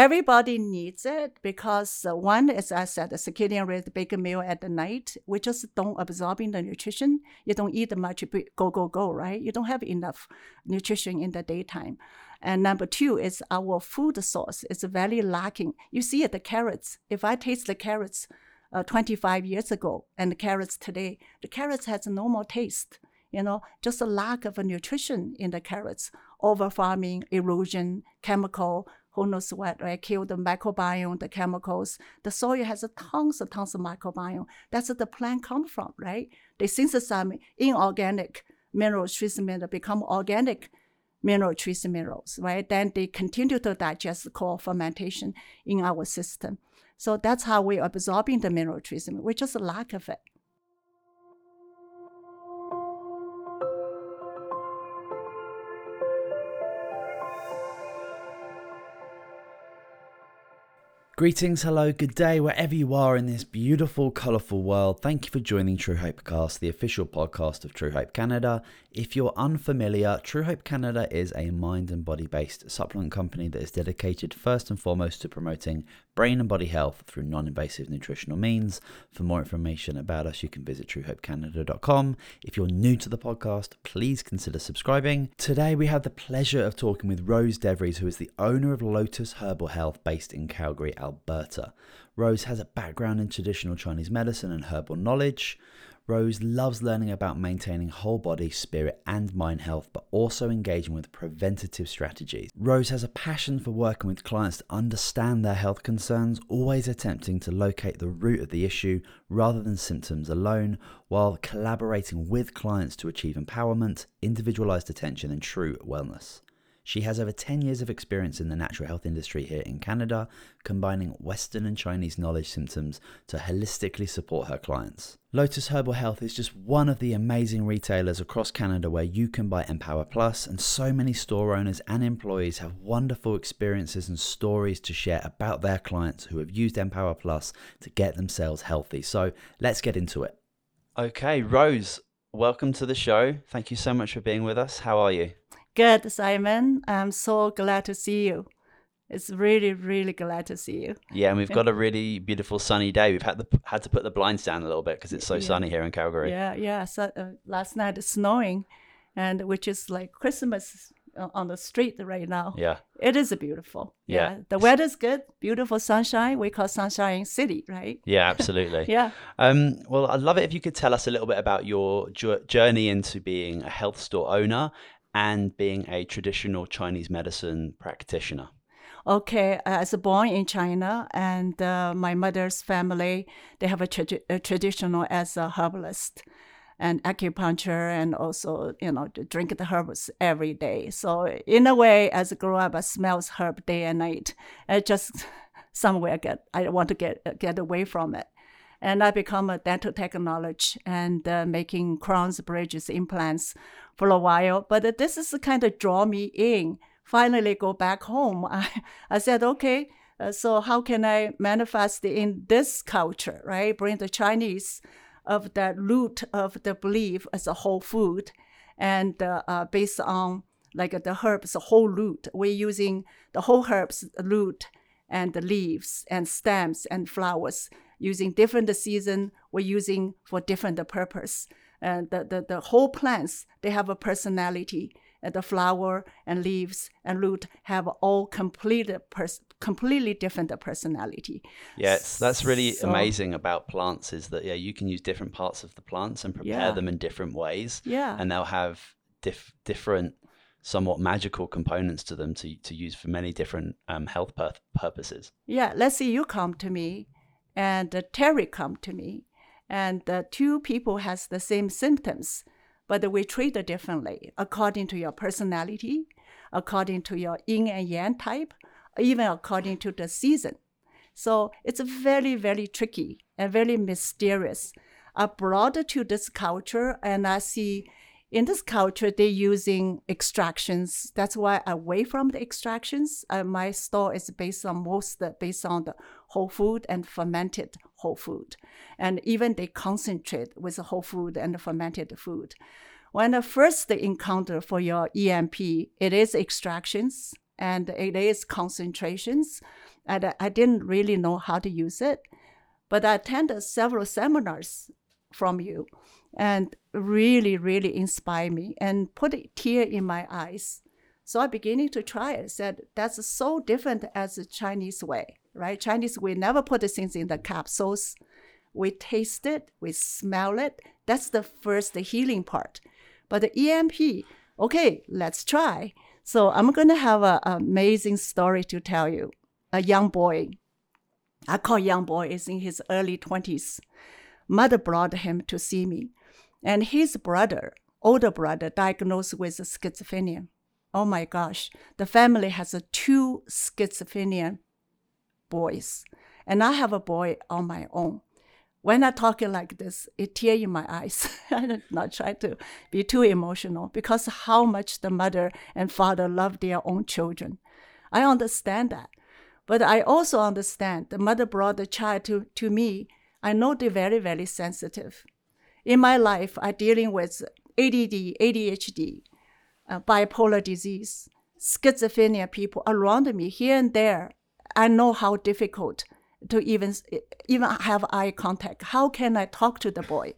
everybody needs it because uh, one is I said the circadian rhythm, big meal at the night. We just don't absorbing the nutrition. You don't eat much, go go go, right? You don't have enough nutrition in the daytime. And number two is our food source is very lacking. You see it, the carrots. If I taste the carrots uh, 25 years ago and the carrots today, the carrots has no more taste. You know, just a lack of nutrition in the carrots, over farming, erosion, chemical, who knows what, right? Kill the microbiome, the chemicals. The soil has tons and tons of microbiome. That's where the plant come from, right? They synthesize inorganic mineral trace become organic mineral trace minerals, right? Then they continue to digest called fermentation in our system. So that's how we're absorbing the mineral trace mineral. We just lack of it. Greetings, hello, good day, wherever you are in this beautiful, colourful world. Thank you for joining True Hope Cast, the official podcast of True Hope Canada. If you're unfamiliar, True Hope Canada is a mind and body based supplement company that is dedicated first and foremost to promoting brain and body health through non invasive nutritional means. For more information about us, you can visit truehopecanada.com. If you're new to the podcast, please consider subscribing. Today, we have the pleasure of talking with Rose Devries, who is the owner of Lotus Herbal Health based in Calgary, Alberta. Rose has a background in traditional Chinese medicine and herbal knowledge. Rose loves learning about maintaining whole body, spirit, and mind health, but also engaging with preventative strategies. Rose has a passion for working with clients to understand their health concerns, always attempting to locate the root of the issue rather than symptoms alone, while collaborating with clients to achieve empowerment, individualized attention, and true wellness. She has over 10 years of experience in the natural health industry here in Canada, combining Western and Chinese knowledge symptoms to holistically support her clients. Lotus Herbal Health is just one of the amazing retailers across Canada where you can buy Empower Plus, and so many store owners and employees have wonderful experiences and stories to share about their clients who have used Empower Plus to get themselves healthy. So let's get into it. Okay, Rose, welcome to the show. Thank you so much for being with us. How are you? Good, Simon. I'm so glad to see you. It's really, really glad to see you. Yeah, and we've got a really beautiful sunny day. We've had the had to put the blinds down a little bit because it's so yeah. sunny here in Calgary. Yeah, yeah. So, uh, last night it's snowing, and which is like Christmas on the street right now. Yeah, it is beautiful. Yeah, yeah. the weather's good, beautiful sunshine. We call sunshine city, right? Yeah, absolutely. yeah. Um, well, I'd love it if you could tell us a little bit about your journey into being a health store owner and being a traditional Chinese medicine practitioner? Okay, uh, I was born in China, and uh, my mother's family they have a, a, traditional as a herbalist and acupuncture, and also you know drink the herbs every day. So in a way, as I grew up, I smells herb day and night. I just somewhere get I want to get get away from it and I become a dental technologist and uh, making crowns, bridges, implants for a while. But this is kind of draw me in. Finally, go back home. I, I said, okay, uh, so how can I manifest in this culture, right? Bring the Chinese of the root of the belief as a whole food, and uh, uh, based on like the herbs, the whole root. We're using the whole herbs root and the leaves and stems and flowers using different season we're using for different purpose. And the, the, the whole plants they have a personality. And the flower and leaves and root have all complete pers- completely different personality. Yes that's really so, amazing about plants is that yeah you can use different parts of the plants and prepare yeah. them in different ways. Yeah. And they'll have dif- different somewhat magical components to them to, to use for many different um, health pur- purposes. Yeah let's say you come to me and uh, Terry come to me, and uh, two people has the same symptoms, but we treat differently according to your personality, according to your yin and yang type, even according to the season. So it's very, very tricky and very mysterious. I brought to this culture, and I see in this culture they're using extractions. That's why away from the extractions, uh, my store is based on most based on the whole food and fermented whole food. And even they concentrate with whole food and fermented food. When the first encounter for your EMP, it is extractions and it is concentrations. And I- I didn't really know how to use it, but I attended several seminars from you and really, really inspired me and put a tear in my eyes. So I beginning to try it. Said that's so different as the Chinese way, right? Chinese we never put the things in the capsules. We taste it, we smell it. That's the first the healing part. But the EMP, okay, let's try. So I'm gonna have an amazing story to tell you. A young boy, I call young boy, is in his early twenties. Mother brought him to see me, and his brother, older brother, diagnosed with schizophrenia. Oh my gosh, the family has a two schizophrenia boys, and I have a boy on my own. When I talk it like this, it tear in my eyes. I'm not trying to be too emotional because how much the mother and father love their own children. I understand that. But I also understand the mother brought the child to, to me. I know they're very, very sensitive. In my life, I'm dealing with ADD, ADHD, uh, bipolar disease, schizophrenia people around me here and there. I know how difficult to even even have eye contact. How can I talk to the boy?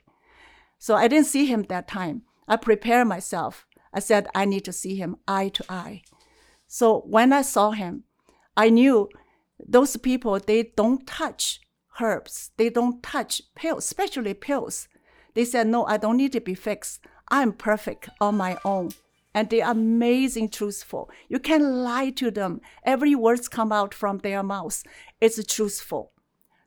So I didn't see him that time. I prepared myself. I said I need to see him eye to eye. So when I saw him, I knew those people they don't touch herbs. They don't touch pills, especially pills. They said, no, I don't need to be fixed. I'm perfect on my own. And they are amazing truthful. You can lie to them. Every words come out from their mouth. It's truthful.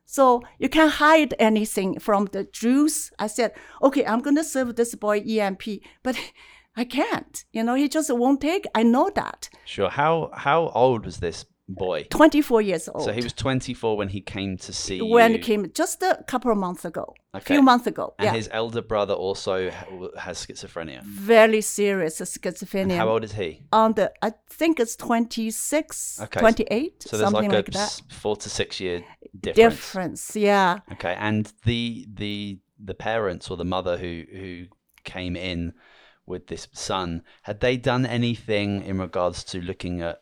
So you can't hide anything from the Jews. I said, okay, I'm to serve this boy EMP, but I can't. You know, he just won't take. I know that. Sure. How how old was this boy? 24 years old. So he was 24 when he came to see when you. it came just a couple of months ago, a Okay. few months ago. and yeah, his elder brother also has schizophrenia. very serious schizophrenia. How old is he? On the, I think it's 26, Okay, 28, So there's something like a that. four to six year difference. Difference, yeah. Okay, and the the the parents or the mother who who came in with this son had they done anything in regards to looking at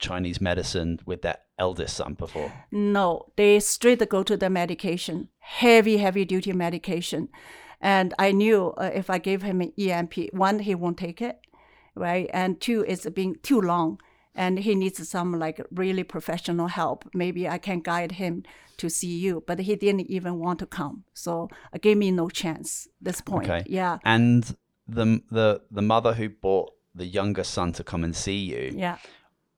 Chinese medicine with their eldest son before? No, they straight go to the medication, heavy, heavy duty medication. And I knew uh, if I gave him an EMP, one, he won't take it, right? And two, it's being too long and he needs some like really professional help. Maybe I can guide him to see you, but he didn't even want to come. So it gave me no chance this point. Okay. Yeah. And the the the mother who bought the younger son to come and see you, Yeah.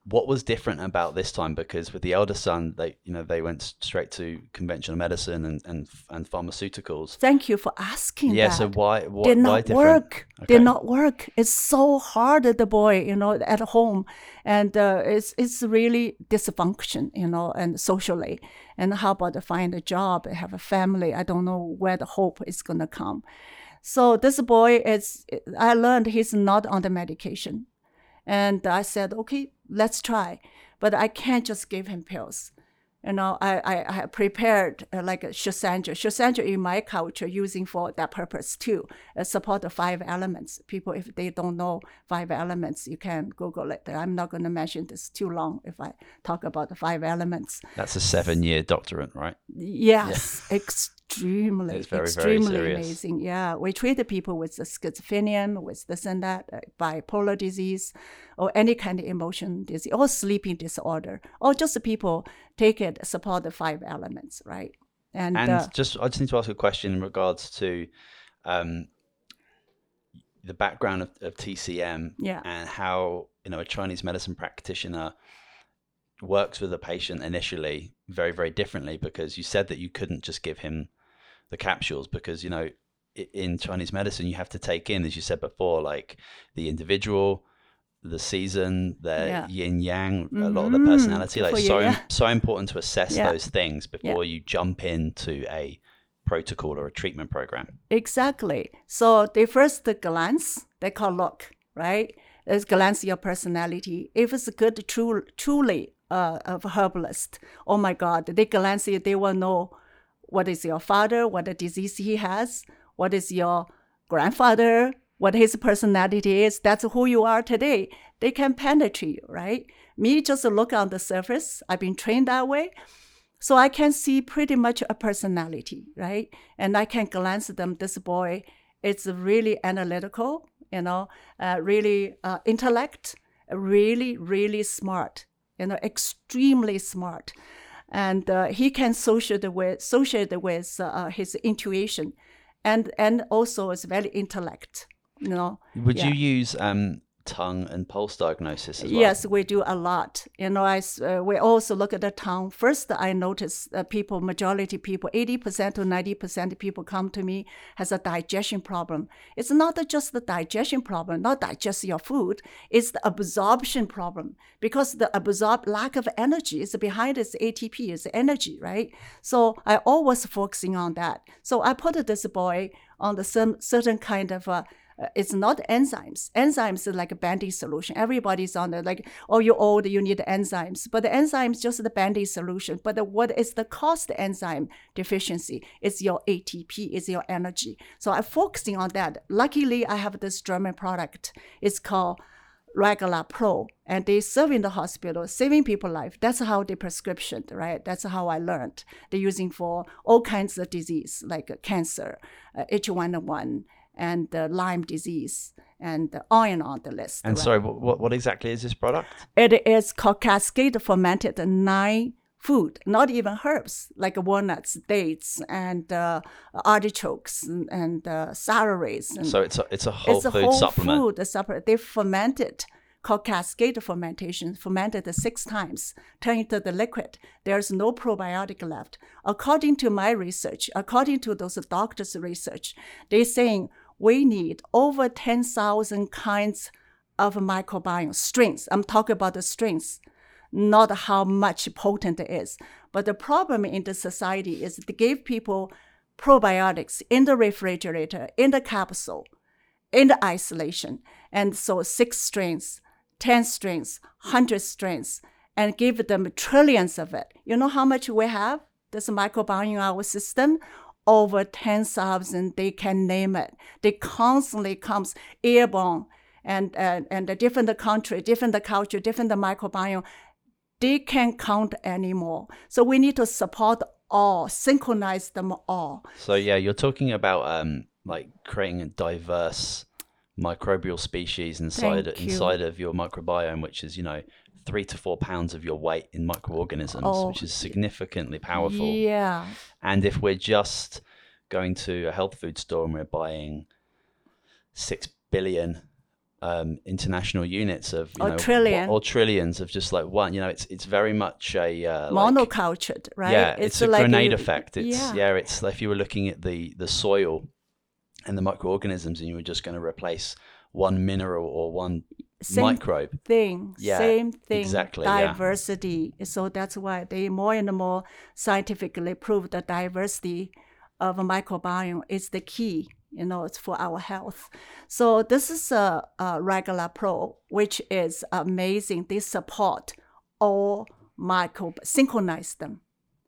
What was different about this time? Because with the elder son, they you know they went straight to conventional medicine and and, and pharmaceuticals. Thank you for asking Yeah. that. So why what did not different? work. Okay. Did not work. It's so hard, the boy, you know, at home, and uh, it's it's really dysfunction, you know, and socially. And how about to find a job, have a family? I don't know where the hope is gonna come. So this boy is. I learned he's not on the medication, and I said, okay, let's try, but I can't just give him pills you know, I, I, I have prepared uh, like a Schisandra. Schisandra in my culture using for that purpose too, uh, support the five elements. People, if they don't know five elements, you can Google it. I'm not going to mention this too long if I talk about the five elements. That's a seven year doctorate, right? Yes, extremely, It's very, very extremely serious. amazing. Yeah, we treat the people with the schizophrenia, with this and that, uh, bipolar disease, or any kind of emotion disease, or sleeping disorder, or just the people take it, support the five elements, right? And, And uh, just, I just need to ask a question in regards to um, the background of, of TCM Yeah. and how you know a Chinese medicine practitioner works with a patient initially very, very differently. Because you said that you couldn't just give him the capsules because you know in Chinese medicine you have to take in, as you said before, like the individual. The season, their Yeah. yin yang, a lot of the Mhm. personality, like you, so yeah. so important to assess Yeah. those things before you jump into a protocol or a treatment program. Exactly. So they first glance, they call look, right? It's glance your personality. If it's a good, true, truly uh, of herbalist, oh my God, they glance it, they will know what is your father, what disease he has, what is your grandfather, what his personality is. That's who you are today. They can penetrate you, right? Me just look on the surface. I've been trained that way. So I can see pretty much a personality, right? And I can glance at them. This boy is really analytical, you know, uh, really uh, intellect, really, really smart, you know, extremely smart. And uh, he can associate with, associate with uh, his intuition and, and also is very intellect, you know. Would Yeah. you use um, tongue and pulse diagnosis as well? Yes, we do a lot. You know, I, uh, we also look at the tongue. First, I notice uh, people, majority people, 80% to 90% of people come to me has a digestion problem. It's not just the digestion problem, not digest your food. It's the absorption problem because the absorb lack of energy is behind its ATP, is energy, right? So I always focusing on that. So I put this boy on the certain kind of uh, uh, it's not enzymes. Enzymes is like a band-aid solution. Everybody's on the like, oh, you're old, you need enzymes. But the enzymes just the band-aid solution. But the, what is the cost enzyme deficiency? It's your ATP, it's your energy. So I'm focusing on that. Luckily, I have this German product. It's called Regulatpro, and they serve in the hospital, saving people life. That's how they prescription, right? That's how I learned. They're using for all kinds of disease like cancer, uh, H1N1, and uh, Lyme disease, and uh, on and on the list. And right? sorry, what, what, exactly is this product? It is called Cascade fermented nine food, not even herbs like walnuts, dates, and uh, artichokes and, and uh. And So it's a, it's a whole it's a food whole supplement. food a supplement. They fermented, called cascade fermentation, fermented six times, turn into the liquid. There's no probiotic left. According to my research, according to those doctors' research, they're saying we need over 10,000 kinds of microbiome strains. I'm talking about the strains, not how much potent it is. But the problem in the society is to give people probiotics in the refrigerator, in the capsule, in the isolation. And so six strains, 10 strains, 100 strains, and give them trillions of it. You know how much we have? This microbiome in our system? Over 10,000, they can name it. They constantly comes airborne and, and, and a different country, different culture, different microbiome. They can't count anymore. So we need to support all, synchronize them all. So yeah, you're talking about um, like creating a diverse microbial species inside inside of your microbiome, which is you know three to four pounds of your weight in microorganisms, Oh, which is significantly powerful. Yeah. And if we're just going to a health food store and we're buying six billion um, international units of you Or know, trillion. or trillions of just like one, you know, it's it's very much a uh, like- monocultured, right? yeah, it's, a like grenade you- effect. It's yeah. yeah. it's like if you were looking at the the soil and the microorganisms, and you were just going to replace one mineral or one Same microbe. thing, Yeah, same thing, exactly, yeah. diversity. So that's why they more and more scientifically prove the diversity of a microbiome is the key. You know, it's for our health. So this is a, a Regulatpro, which is amazing. They support all microbe, synchronize them,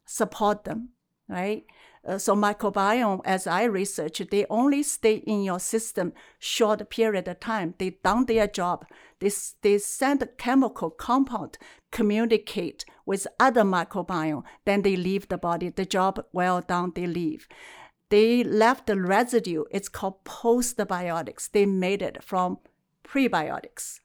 support them, right? Uh, so microbiome, as I research, they only stay in your system short period of time. They done their job. They, they send chemical compound communicate with other microbiome. Then they leave the body. The job well done. They leave. They left the residue. It's called postbiotics. They made it from prebiotics.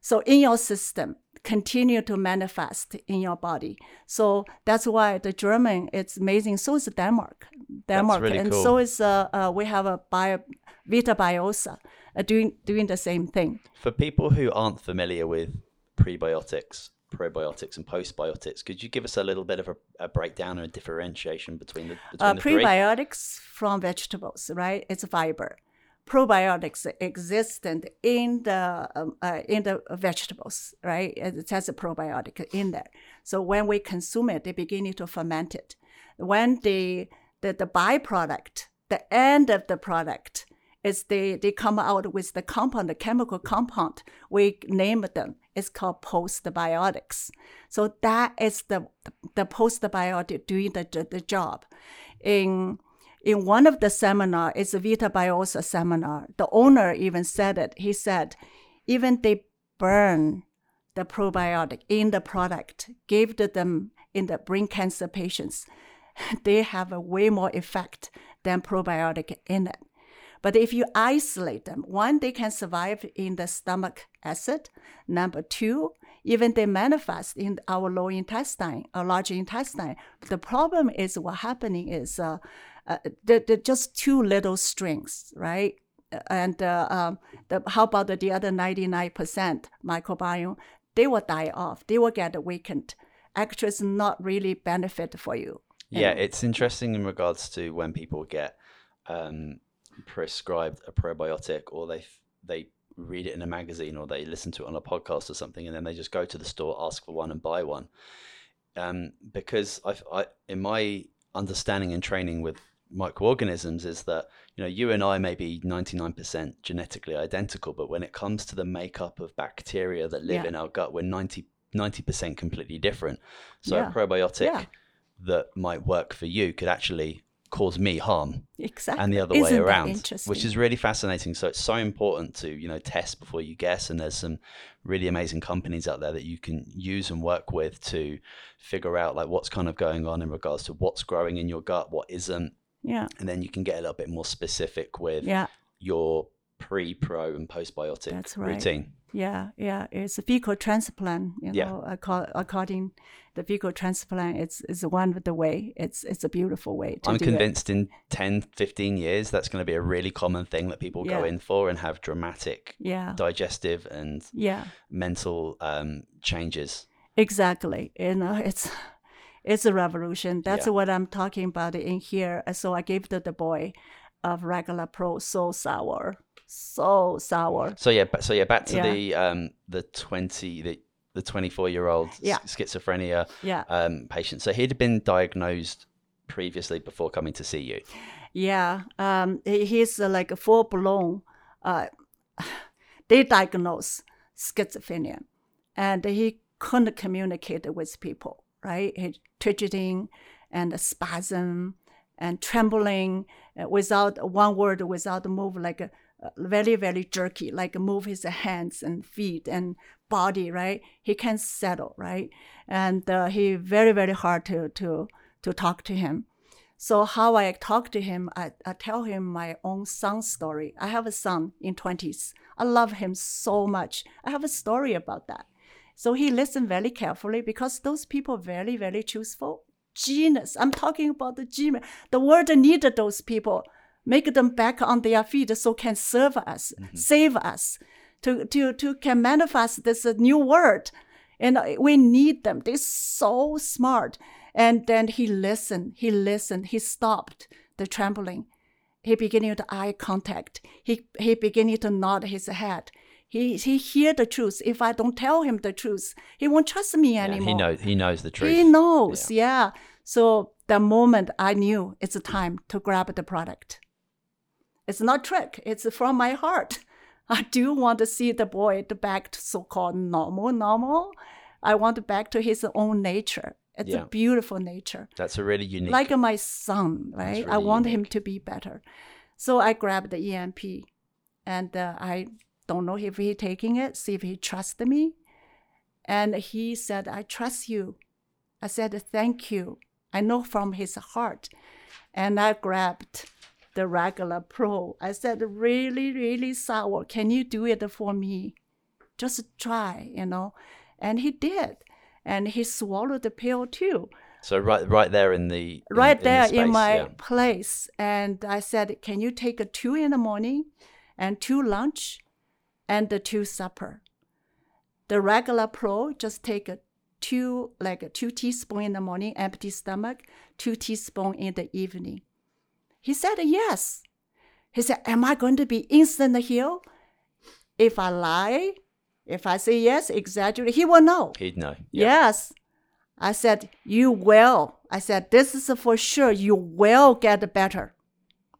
So in your system, continue to manifest in your body. So that's why the German it's amazing. So is Denmark, Denmark, really and cool. so is uh, uh, we have a bio, Vita Biosa uh, doing doing the same thing. For people who aren't familiar with prebiotics, probiotics, and postbiotics, could you give us a little bit of a, a breakdown and a differentiation between the between Uh, the three? prebiotics from vegetables, right? It's fiber. Probiotics existent in the um, uh, in the vegetables, right? It has a probiotic in there. So when we consume it, they begin to ferment it. When the the, the byproduct, the end of the product, is they, they come out with the compound, the chemical compound. We name them. It's called postbiotics. So that is the the postbiotic doing the, the, job. In in one of the seminar, it's a Vita Biosa seminar. The owner even said it. He said, even they burn the probiotic in the product, gave to them in the brain cancer patients, they have a way more effect than probiotic in it. But if you isolate them, one, they can survive in the stomach acid. Number two, even they manifest in our lower intestine or large intestine. The problem is what happening is uh, uh, they're, they're just two little strings, right? And uh, um, the, how about the, the other 99% microbiome? They will die off. They will get weakened. Actually, it's not really benefit for you. Yeah, it's interesting in regards to when people get um, prescribed a probiotic or they they read it in a magazine or they listen to it on a podcast or something and then they just go to the store ask for one and buy one um, because I've, I, in my understanding and training with microorganisms is that you know you and I may be 99% genetically identical but when it comes to the makeup of bacteria that live Yeah. in our gut we're 90 90% completely different so Yeah. a probiotic Yeah. that might work for you could actually cause me harm Exactly. and the other Isn't way around, which is really fascinating. So it's so important to you know test before you guess, and there's some really amazing companies out there that you can use and work with to figure out like what's kind of going on in regards to what's growing in your gut, what isn't, yeah. and then you can get a little bit more specific with Yeah. your pre, pro, and postbiotic That's right. routine. Yeah, yeah, it's a fecal transplant. You Yeah. know, according the fecal transplant, it's is one of the way. It's it's a beautiful way to I'm convinced in 10, 15 years that's going to be a really common thing that people go in for and have dramatic. Yeah, digestive and yeah, mental um, changes. exactly. You know, it's it's a revolution. That's Yeah. what I'm talking about in here. So I gave to the boy of Regulatpro so sour, so sour. So yeah, so yeah, back to Yeah. the um the twenty the the twenty four year old Yeah. schizophrenia Yeah, um patient. So he'd been diagnosed previously before coming to see you. yeah. Um, he's uh, like a full blown. Uh, they diagnose schizophrenia, and he couldn't communicate with people. Right, twitching and a spasm and trembling uh, without one word, without a move, like a, very very jerky, like move his hands and feet and body. Right, he can't settle. Right, and uh, he very very hard to to to talk to him. So how I talk to him, I, I tell him my own son story. I have a son in 20s. I love him so much. I have a story about that. So he listened very carefully because those people very, very truthful. Genius. I'm talking about the genius. The world needed those people. Make them back on their feet so can serve us, mm-hmm. save us, to, to, to can manifest this new world. And we need them. They're so smart. And then he listened, he listened, he stopped the trembling. He beginning to eye contact. He he beginning to nod his head. He he hear the truth. If I don't tell him the truth, he won't trust me Yeah, anymore. he knows he knows the truth. He knows, yeah. So the moment I knew it's time to grab the product. It's not trick. It's from my heart. I do want to see the boy back to so-called normal, normal. I want back to his own nature. It's Yeah. a beautiful nature That's a really unique. like my son, right? I really want him to be better. So I grabbed the EMP, and uh, I don't know if he taking it, see if he trusted me. And he said, "I trust you." I said, "Thank you." I know from his heart, and I grabbed the Regulatpro. I said, "Really, really sour. Can you do it for me? Just try, you know." And he did, and he swallowed the pill too so right right there in the in- right in the there in my yeah. place and i said can you take a two in the morning and two lunch and the two supper the Regulatpro just take a two like a two teaspoon in the morning empty stomach two teaspoon in the evening he said yes he said am i going to be instant heal if i lie if i say yes exaggerate he will know He'd know. Yeah. Yes. I said, You will. I said, This is for sure. You will get better.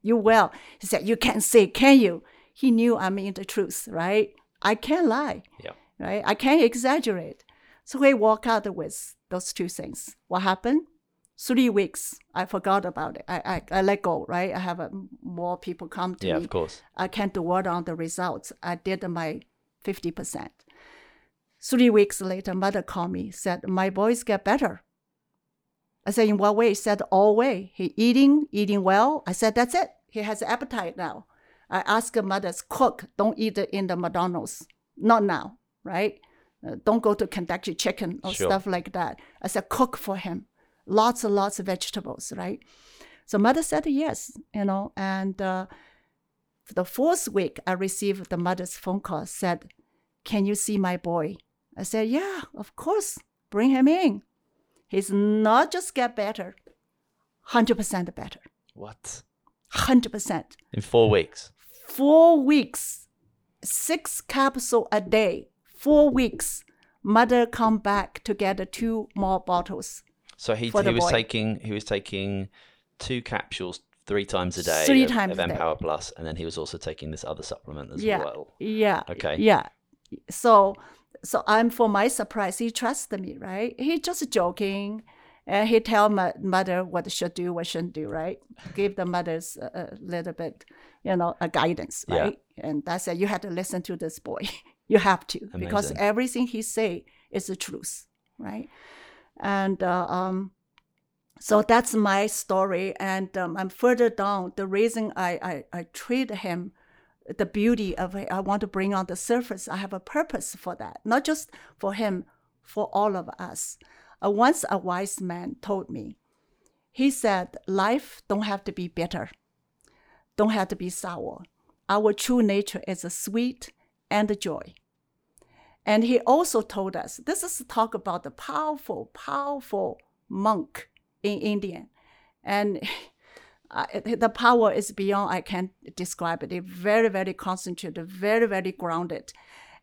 You will. He said, You can't say, can you? He knew I'm in the truth, right? I can't lie, Yeah. right? I can't exaggerate. So he walked out with those two things. What happened? Three weeks. I forgot about it. I, I, I let go, right? I have uh, more people come to Yeah, me. of course. I can't do word on the results. I did my 50%. Three weeks later, mother called me, said, My boys get better. I said, In what way? He said, All way. He eating, eating well. I said, That's it. He has appetite now. I asked the mothers, cook, don't eat it in the McDonald's. Not now, right? Uh, don't go to Kentucky chicken or Sure. stuff like that. I said, cook for him. Lots and lots of vegetables, right? So mother said yes, you know, and uh, for the fourth week, I received the mother's phone call, said, can you see my boy? I said, yeah, of course, bring him in. He's not just get better, 100% better, What? 100%. In four weeks. Four weeks, six capsule a day, four weeks. Mother come back to get two more bottles. So he, he was boy. taking he was taking two capsules three times a day Three of, times of. Empower Plus, and then he was also taking this other supplement as yeah, well. yeah, Okay. yeah. So, so I'm for my surprise. He trusted me, right? He just joking, and he tell my mother what should do, what shouldn't do, right? Give the mothers a, a little bit, you know, a guidance, Yeah. right? And I said, you have to listen to this boy. you have to because everything he say is the truth, right? And uh, um, so that's my story. And um, I'm further down. The reason I, I, I treat him, the beauty of it, I want to bring on the surface. I have a purpose for that, not just for him, for all of us. Uh, once a wise man told me, he said, life don't have to be bitter, don't have to be sour. Our true nature is a sweet and joy. And he also told us this is talk about the powerful, powerful monk in India. And I, the power is beyond I can describe it. It's very, very concentrated, very, very grounded.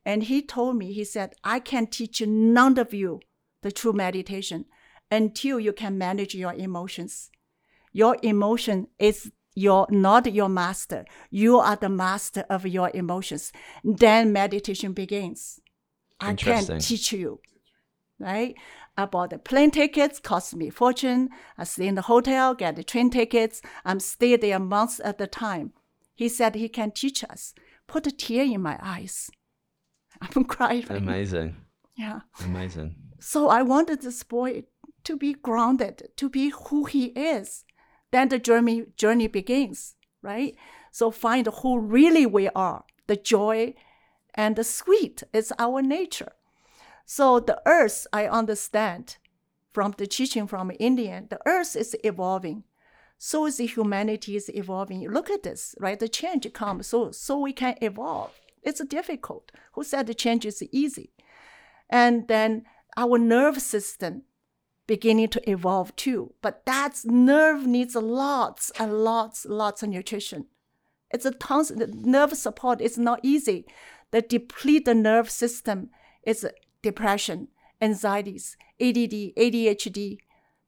And he told me, he said, I can teach none of you the true meditation until you can manage your emotions. Your emotion is your not your master. You are the master of your emotions. Then meditation begins. I can teach you, right? I bought the plane tickets, cost me a fortune. I stay in the hotel, get the train tickets. I'm stay there months at a time. He said he can teach us. Put a tear in my eyes. I'm crying. Amazing. Yeah. Amazing. So I wanted this boy to be grounded, to be who he is. Then the journey journey begins, right? So find who really we are. The joy and the sweet is our nature. So the earth, I understand from the teaching from Indian, the earth is evolving. So is the humanity is evolving. Look at this, right? The change comes so so we can evolve. It's difficult. Who said the change is easy? And then our nerve system beginning to evolve too. But that nerve needs lots and lots, lots of nutrition. It's a tons. Nerve support is not easy. The deplete the nerve system is depression, anxieties, ADD, ADHD.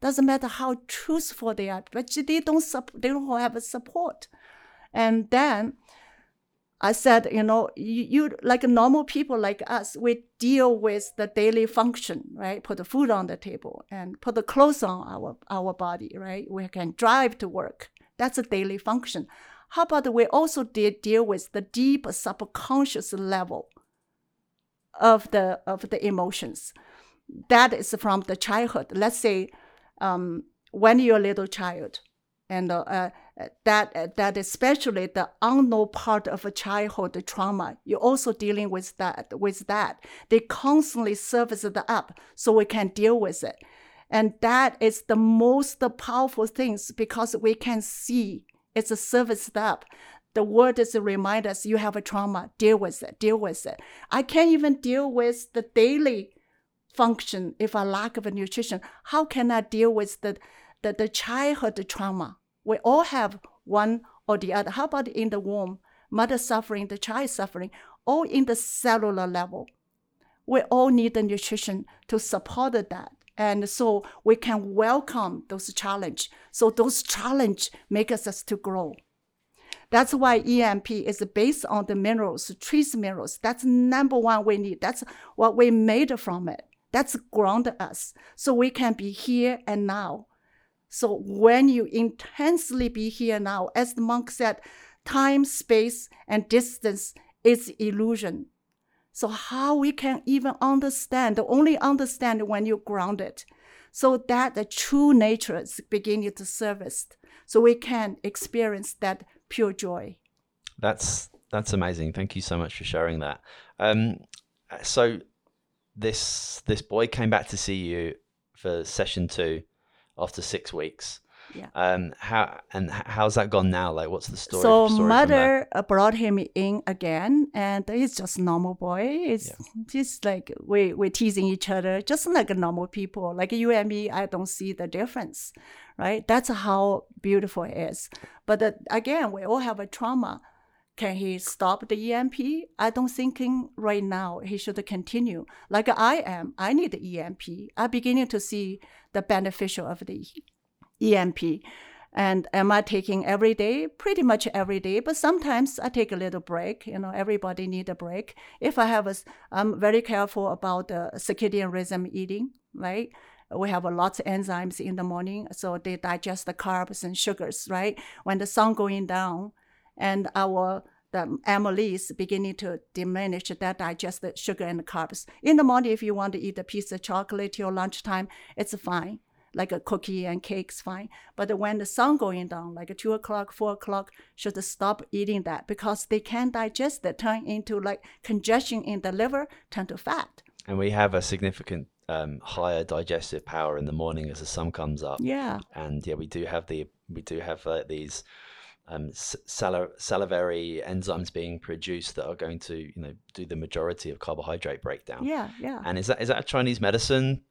Doesn't matter how truthful they are, but they don't they don't have a support. And then I said, you know, you, you like normal people like us, we deal with the daily function, right? Put the food on the table and put the clothes on our our body, right? We can drive to work. That's a daily function. How about we also de- deal with the deep subconscious level of the of the emotions? That is from the childhood. Let's say um, when you're a little child, and uh, that that especially the unknown part of a childhood trauma, you're also dealing with that. With that, they constantly surface it up so we can deal with it, and that is the most powerful things because we can see it's a surfaced up. The word is to remind us you have a trauma, deal with it, deal with it. I can't even deal with the daily function if I lack of nutrition. How can I deal with the, the, the childhood trauma? We all have one or the other. How about in the womb, mother suffering, the child suffering, all in the cellular level? We all need the nutrition to support that. And so we can welcome those challenge. So those challenge make us, us to grow. That's why EMP is based on the minerals, trace minerals. That's number one we need. That's what we made from it. That's ground us. So we can be here and now. So when you intensely be here now, as the monk said, time, space, and distance is illusion. So how we can even understand, only understand when you're grounded. So that the true nature is beginning to surface. So we can experience that pure joy. That's that's amazing. Thank you so much for sharing that. Um, so this this boy came back to see you for session two after six weeks. Yeah. Um. How and how's that gone now? Like, what's the story? So story mother brought him in again, and he's just normal boy. It's Yeah. just like we we teasing each other, just like normal people. Like you and me, I don't see the difference, right? That's how beautiful it is. But uh, again, we all have a trauma. Can he stop the EMP? I don't thinking right now he should continue. Like I am, I need the EMP. I'm beginning to see the beneficial of the EMP. And am I taking every day? Pretty much every day, but sometimes I take a little break. You know, everybody need a break. If I have a, I'm very careful about the circadian rhythm eating, right? We have a lots of enzymes in the morning, so they digest the carbs and sugars, right? When the sun going down, and our the amylase beginning to diminish that digest the sugar and the carbs. In the morning, if you want to eat a piece of chocolate till lunchtime, it's fine. Like a cookie and cake's fine. But when the sun going down, like two o'clock, four o'clock, should stop eating that because they can't digest it, turn into like congestion in the liver, turn to fat. And we have a significant um, higher digestive power in the morning as the sun comes up. Yeah. And yeah, we do have the we do have uh, these um, s- sali- salivary enzymes being produced that are going to you know do the majority of carbohydrate breakdown. Yeah. Yeah. And is that is that a Chinese medicine?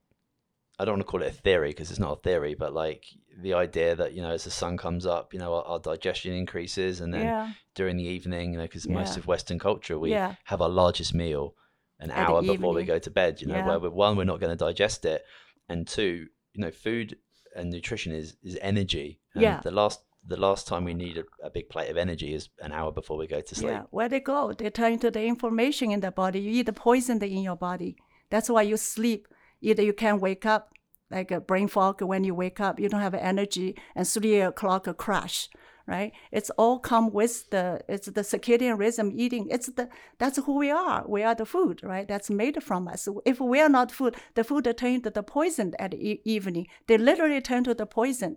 I don't want to call it a theory because it's not a theory, but like the idea that you know as the sun comes up, you know our, our digestion increases, and then yeah. during the evening, you know, because most of Western culture we Yeah. have our largest meal an At hour before we go to bed. You know, Yeah. where we one we're not going to digest it, and two, you know, food and nutrition is is energy. And Yeah. The last the last time we need a, a big plate of energy is an hour before we go to sleep. Yeah, where they go, they turn into the information in the body. You eat the poison in your body. That's why you sleep. Either you can't wake up, like a brain fog when you wake up, you don't have energy, and three o'clock a crash, right? It's all come with the it's the circadian rhythm eating. It's the that's who we are. We are the food, right? That's made from us. If we are not food, the food turn to the poison at e- evening. They literally turn to the poison.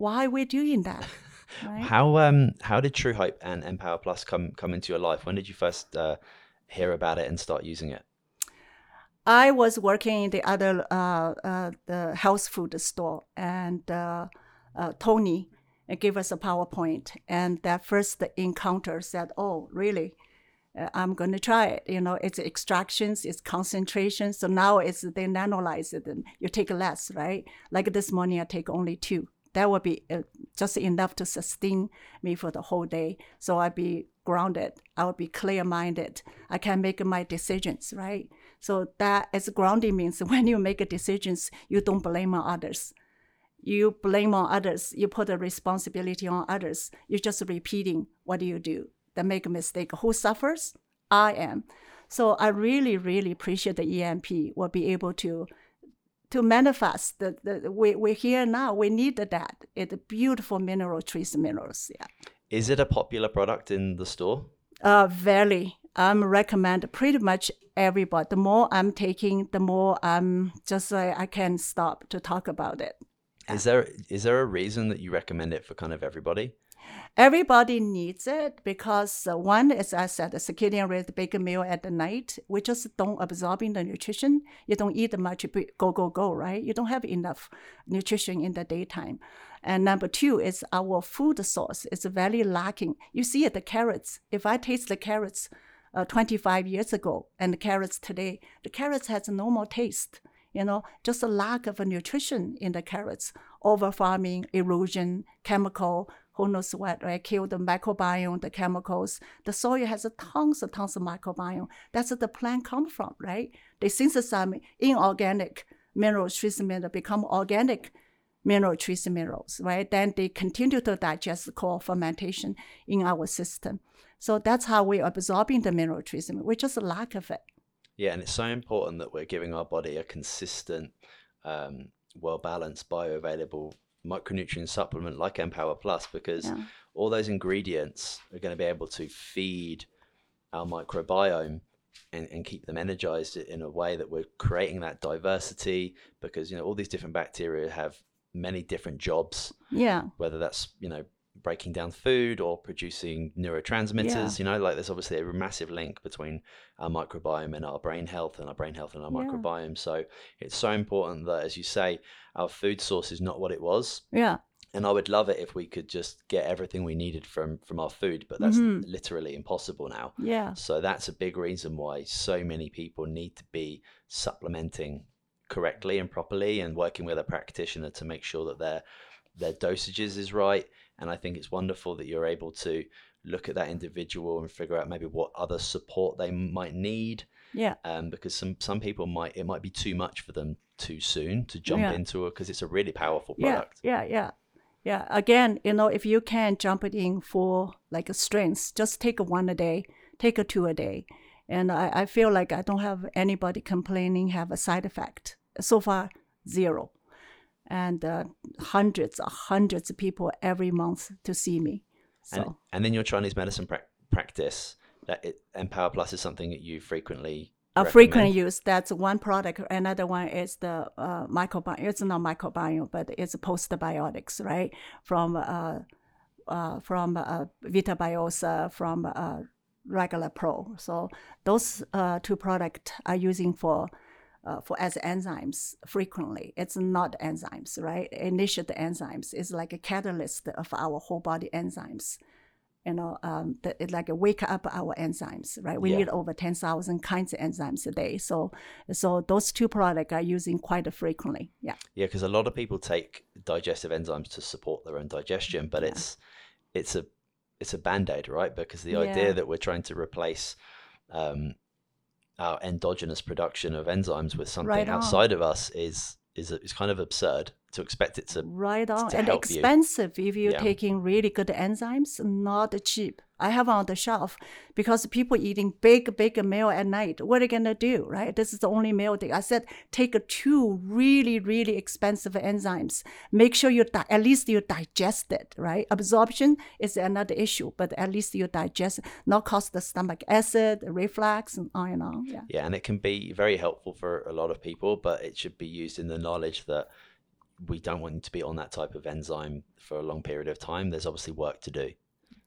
Why we're doing that? Right? How um how did True Hope and Empower Plus come come into your life? When did you first uh, hear about it and start using it? I was working in the other uh, uh, the health food store, and uh, uh, Tony gave us a PowerPoint, and that first encounter said, "Oh, really? Uh, I'm going to try it. You know, it's extractions, it's concentration. So now it's they nanolyze it, and you take less, right? Like this morning, I take only two. That would be uh, just enough to sustain me for the whole day. So I'd be grounded. I would be clear-minded. I can make my decisions, right? So that as grounding means when you make decisions, you don't blame on others. You blame on others. You put the responsibility on others. You're just repeating what do you do that make a mistake. Who suffers? I am. So I really, really appreciate the EMP will be able to to manifest the, the we, we're here now. We need that. It's beautiful mineral trace minerals. Yeah. Is it a popular product in the store? Uh, very. I'm recommend pretty much everybody. The more I'm taking, the more I'm just like I can stop to talk about it. Is there is there a reason that you recommend it for kind of everybody? Everybody needs it because uh, one, as I said, the circadian rhythm, big meal at the night. We just don't absorbing the nutrition. You don't eat much, go go go, right? You don't have enough nutrition in the daytime. And number two is our food source is very lacking. You see it, the carrots. If I taste the carrots uh, 25 years ago and the carrots today, the carrots has no more taste. You know, just a lack of nutrition in the carrots, over farming, erosion, chemical, who knows what, right? Kill the microbiome, the chemicals. The soil has tons and tons of microbiome. That's where the plant come from, right? They synthesize inorganic minerals, trace minerals, become organic mineral trace minerals, right? Then they continue to digest called fermentation in our system. So that's how we're absorbing the mineral trace. We just lack of it. Yeah, and it's so important that we're giving our body a consistent, um, well balanced, bioavailable micronutrient supplement like Empower Plus because Yeah. all those ingredients are going to be able to feed our microbiome and, and keep them energized in a way that we're creating that diversity because you know all these different bacteria have many different jobs Yeah. whether that's you know breaking down food or producing neurotransmitters Yeah. you know like there's obviously a massive link between our microbiome and our brain health and our brain health and our Yeah. microbiome so it's so important that as you say our food source is not what it was Yeah. and I would love it if we could just get everything we needed from from our food, but that's Mhm. literally impossible now. Yeah. So that's a big reason why so many people need to be supplementing correctly and properly and working with a practitioner to make sure that their their dosages is right. And I think it's wonderful that you're able to look at that individual and figure out maybe what other support they might need. Yeah. Um, because some some people might it might be too much for them too soon to jump Yeah. into it because it's a really powerful Yeah. product. Yeah. Yeah. Yeah. Again, you know, if you can jump it in for like a strengths, just take a one a day, take a two a day. And I, I feel like I don't have anybody complaining have a side effect. So far, zero. And uh, hundreds, hundreds of people every month to see me. So And, and then your Chinese medicine prac practice, that it, Empower Plus is something that you frequently a recommend. frequent use. That's one product. Another one is the uh, microbiome. It's not microbiome, but it's postbiotics, right? From uh, uh, from uh, Vita Biosa, from uh, Regulatpro. So those uh, two products are using for. Uh, for as enzymes frequently, it's not enzymes, right? Initiate enzymes is like a catalyst of our whole body enzymes you know, um, that it like wake up our enzymes, right? We Yeah. need over ten thousand kinds of enzymes a day. So, so those two products are using quite frequently. Yeah, Yeah, because a lot of people take digestive enzymes to support their own digestion, but it's it's a it's a band aid, right? Because the Yeah. idea that we're trying to replace um, our endogenous production of enzymes with something Right outside of us is is is kind of absurd to expect it to. right on. to And help you. expensive if you're Yeah. taking really good enzymes, not cheap. I have on the shelf because people eating big, big meal at night. What are you gonna do, right? This is the only meal day. I said take two really, really expensive enzymes. Make sure you di- at least you digest it, right? Absorption is another issue, but at least you digest, it, not cause the stomach acid, reflux, and on and on. Yeah. Yeah, and it can be very helpful for a lot of people, but it should be used in the knowledge that we don't want to be on that type of enzyme for a long period of time. There's obviously work to do.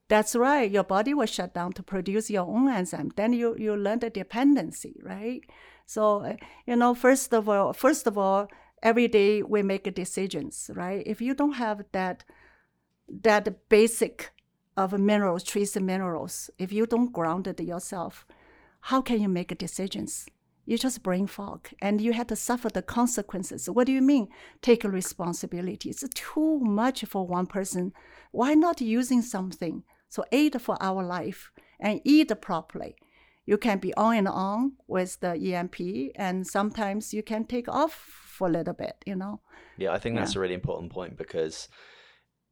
That's right. Your body will shut down to produce your own enzyme. Then you you learn the dependency, right? So uh, you know, first of all, first of all, every day we make decisions, right? If you don't have that that basic of minerals, trace minerals, if you don't ground it yourself, how can you make decisions? You just brain fog, and you have to suffer the consequences. What do you mean? Take responsibility. It's too much for one person. Why not using something? So aid for our life and eat properly. You can be on and on with the EMP, and sometimes you can take off for a little bit. You know. Yeah, I think that's a really important point because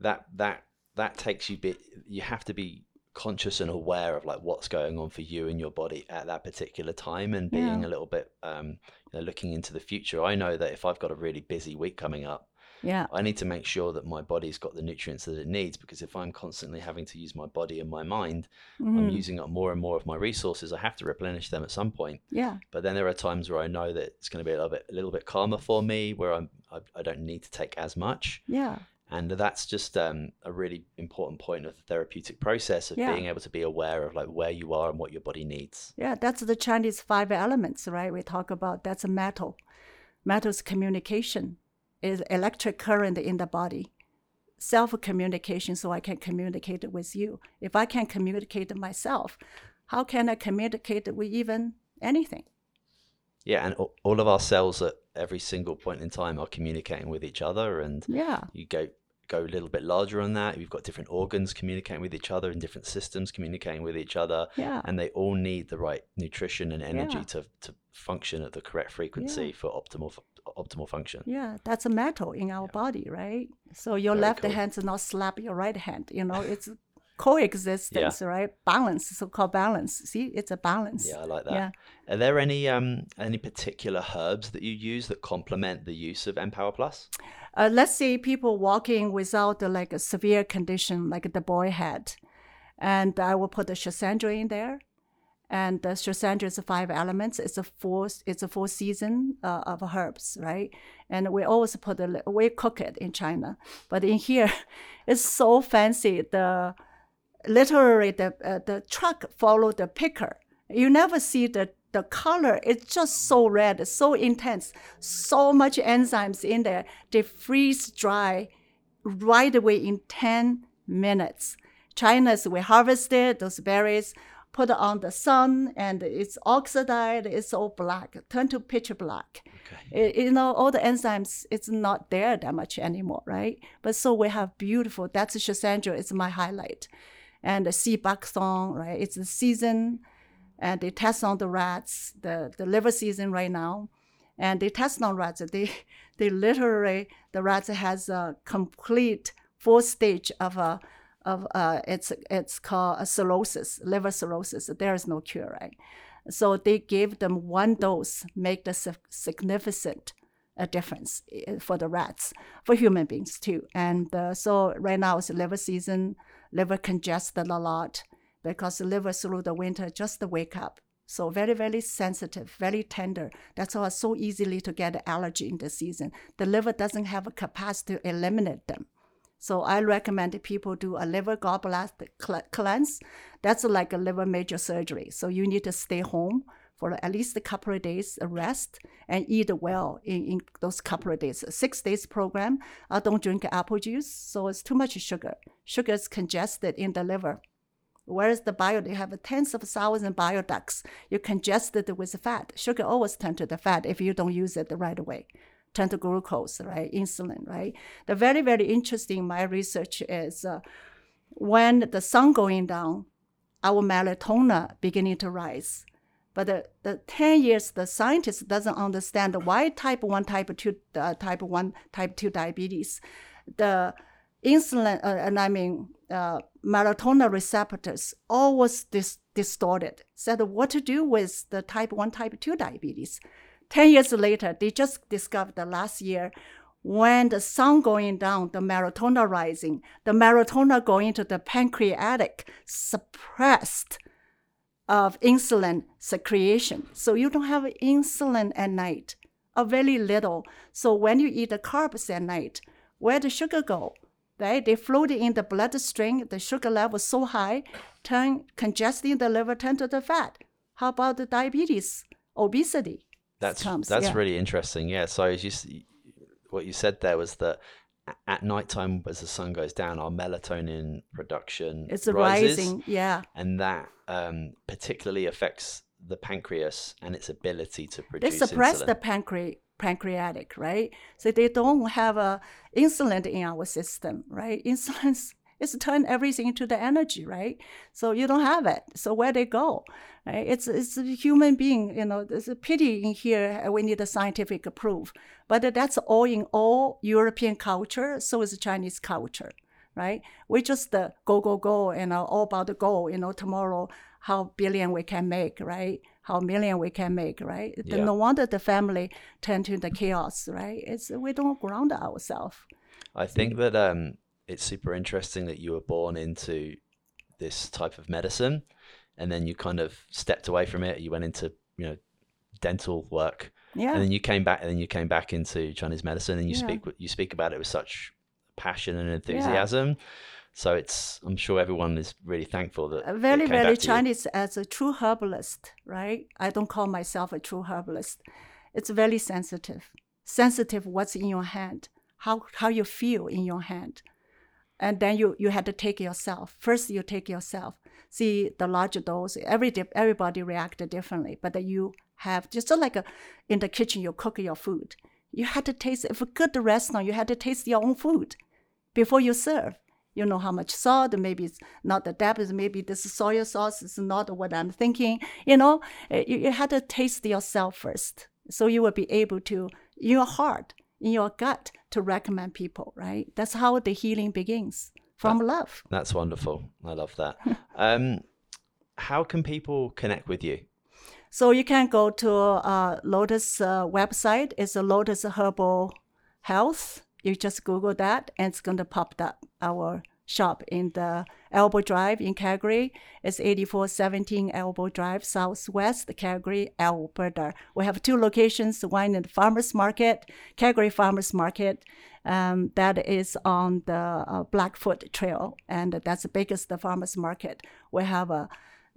that that that takes you bit you have to be conscious and aware of like what's going on for you and your body at that particular time and being Yeah. a little bit um you know, looking into the future. I know that if I've got a really busy week coming up, Yeah. I need to make sure that my body's got the nutrients that it needs because if I'm constantly having to use my body and my mind, I'm Mhm. using up more and more of my resources. I have to replenish them at some point. Yeah. But then there are times where I know that it's going to be a little bit a little bit calmer for me, where I'm I, I don't need to take as much, Yeah. And that's just um, a really important point of the therapeutic process of Yeah. being able to be aware of like where you are and what your body needs. Yeah, that's the Chinese five elements, right? We talk about that's a metal. Metal's communication is electric current in the body. Self communication, so I can communicate with you. If I can communicate myself, how can I communicate with even anything? Yeah, and all- all of our cells at every single point in time are communicating with each other, and Yeah, you go go a little bit larger on that. You've got different organs communicating with each other and different systems communicating with each other. yeah, and they all need the right nutrition and energy Yeah. to, to function at the correct frequency for optimal optimal function. yeah. That's a metal in our body, right? So your Very left cool. hand does not slap your right hand. You know, it's coexistence, right? Balance, so-called balance. See, it's a balance. Yeah, I like that. Yeah. Are there any um any particular herbs that you use that complement the use of Empower Plus? uh, let's say people walking without uh, like a severe condition like the boy had and i will put the Schisandra in there And the Schisandra is five elements. It's a four. It's a four season uh, of herbs, right? And we always put the we cook it in China, but in here, it's so fancy. The literally the uh, the truck follow the picker. You never see the the color. It's just so red, so intense, so much enzymes in there. They freeze dry right away in ten minutes. China's we harvested those berries put on the sun and it's oxidized, it's all black, turn to pitch black. Okay. It, you know, all the enzymes, it's not there that much anymore, right? But so we have beautiful, that's Schisandra, it's my highlight. And the sea buckthorn, right? It's the season and they test on the rats, the, the liver season right now. And they test on rats, they, they literally, the rats has a complete full stage of a of uh, it's it's called cirrhosis, liver cirrhosis. There is no cure, right? So they gave them one dose, make the significant a difference eh, for the rats, for human beings too. And uh, so right now it's liver season, liver congested a lot because the liver through the winter just wake up. So very, very sensitive, very tender. That's why so easily to get allergy in the season. The liver doesn't have a capacity to eliminate them. So I recommend people do a liver gallbladder cleanse. That's like a liver major surgery. So you need to stay home for at least a couple of days rest and eat well in, in those couple of days. Six days program. I don't drink apple juice, so it's too much sugar. Sugar is congested in the liver. Whereas the bio, they have tens of thousands of bile ducts. You congest it with fat. Sugar always turn to the fat if you don't use it the right way turn to glucose, right? Insulin, right? The very, very interesting my research is uh, when the sun going down, our melatonin beginning to rise. But the, the 10 years, the scientist doesn't understand why type 1, type 2, uh, type 1, type 2 diabetes. The insulin, uh, and I mean, uh, melatonin receptors always dis- distorted. Said what to do with the type 1, type 2 diabetes. 10 years later, they just discovered last year when the sun going down, the melatonin rising, the melatonin going to the pancreatic suppressed of insulin secretion. So you don't have insulin at night, or very little. So when you eat the carbs at night, where the sugar go? Right? They float in the bloodstream, the sugar level so high, turn congesting the liver, turn to the fat. How about the diabetes, obesity? That's comes, that's yeah. really interesting. Yeah. So as you what you said there was that at nighttime as the sun goes down, our melatonin production it's rises, rising. Yeah. And that um, particularly affects the pancreas and its ability to produce. They suppress insulin. the pancreas pancreatic, right? So they don't have a insulin in our system, right? Insulin it's turn everything into the energy, right? So you don't have it. So where they go, right? It's it's a human being, you know. There's a pity in here. We need a scientific proof, but that's all in all European culture. So is Chinese culture, right? We just uh, go go go, know, all about the goal. You know, tomorrow how billion we can make, right? How million we can make, right? Yeah. No wonder the family turn to the chaos, right? It's we don't ground ourselves. I think that um, it's super interesting that you were born into this type of medicine and then you kind of stepped away from it. You went into you know dental work. Yeah. and then you came back and then you came back into chinese medicine and you yeah. speak you speak about it with such passion and enthusiasm. Yeah. so it's i'm sure everyone is really thankful that very very chinese as a true herbalist right? I don't call myself a true herbalist. It's very sensitive. Sensitive what's in your hand how how you feel in your hand and then you you had to take yourself. First, you take yourself. See the larger dose. Every everybody reacted differently, but you have just like a, in the kitchen, you cook your food. You had to taste. If a good restaurant, you had to taste your own food before you serve. You know how much salt. Maybe it's not the depth. Maybe this soy sauce is not what I'm thinking. You know, eh, you, you had to taste yourself first, so you will be able to in your heart in your gut to recommend people, right? That's how the healing begins from that, love. That's wonderful. I love that. um, how can people connect with you? So you can go to uh, Lotus uh, website. It's a Lotus Herbal Health. You just Google that, and it's going to pop up our shop in the Elbow Drive in Calgary. It's 8417 Elbow Drive, Southwest Calgary, Alberta. We have two locations, one in the Farmers Market, Calgary Farmers Market, um, that is on the uh, Blackfoot Trail, and that's the biggest farmers market. We have a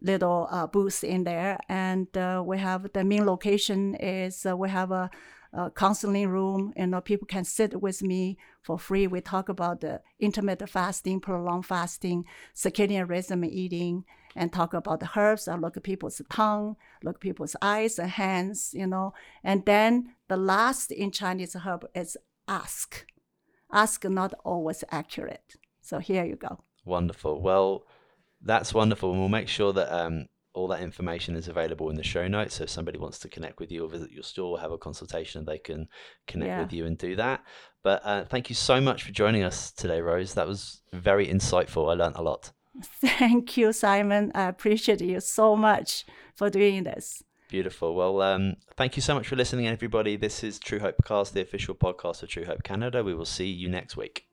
little uh, booth in there, and uh, we have the main location is uh, we have a, a, counseling room. You know, people can sit with me for free. We talk about the intermittent fasting, prolonged fasting, circadian rhythm eating, and talk about the herbs. I look at people's tongue, look at people's eyes and hands. You know, and then the last in Chinese herb is ask. Ask not always accurate. So here you go. Wonderful. Well that's wonderful, and we'll make sure that um, all that information is available in the show notes. So if somebody wants to connect with you or visit your store, or have a consultation, they can connect yeah. with you and do that. But uh, thank you so much for joining us today, Rose. That was very insightful. I learned a lot. Thank you, Simon. I appreciate you so much for doing this. Beautiful. Well, um, thank you so much for listening, everybody. This is True Hope Cast, the official podcast of True Hope Canada. We will see you next week.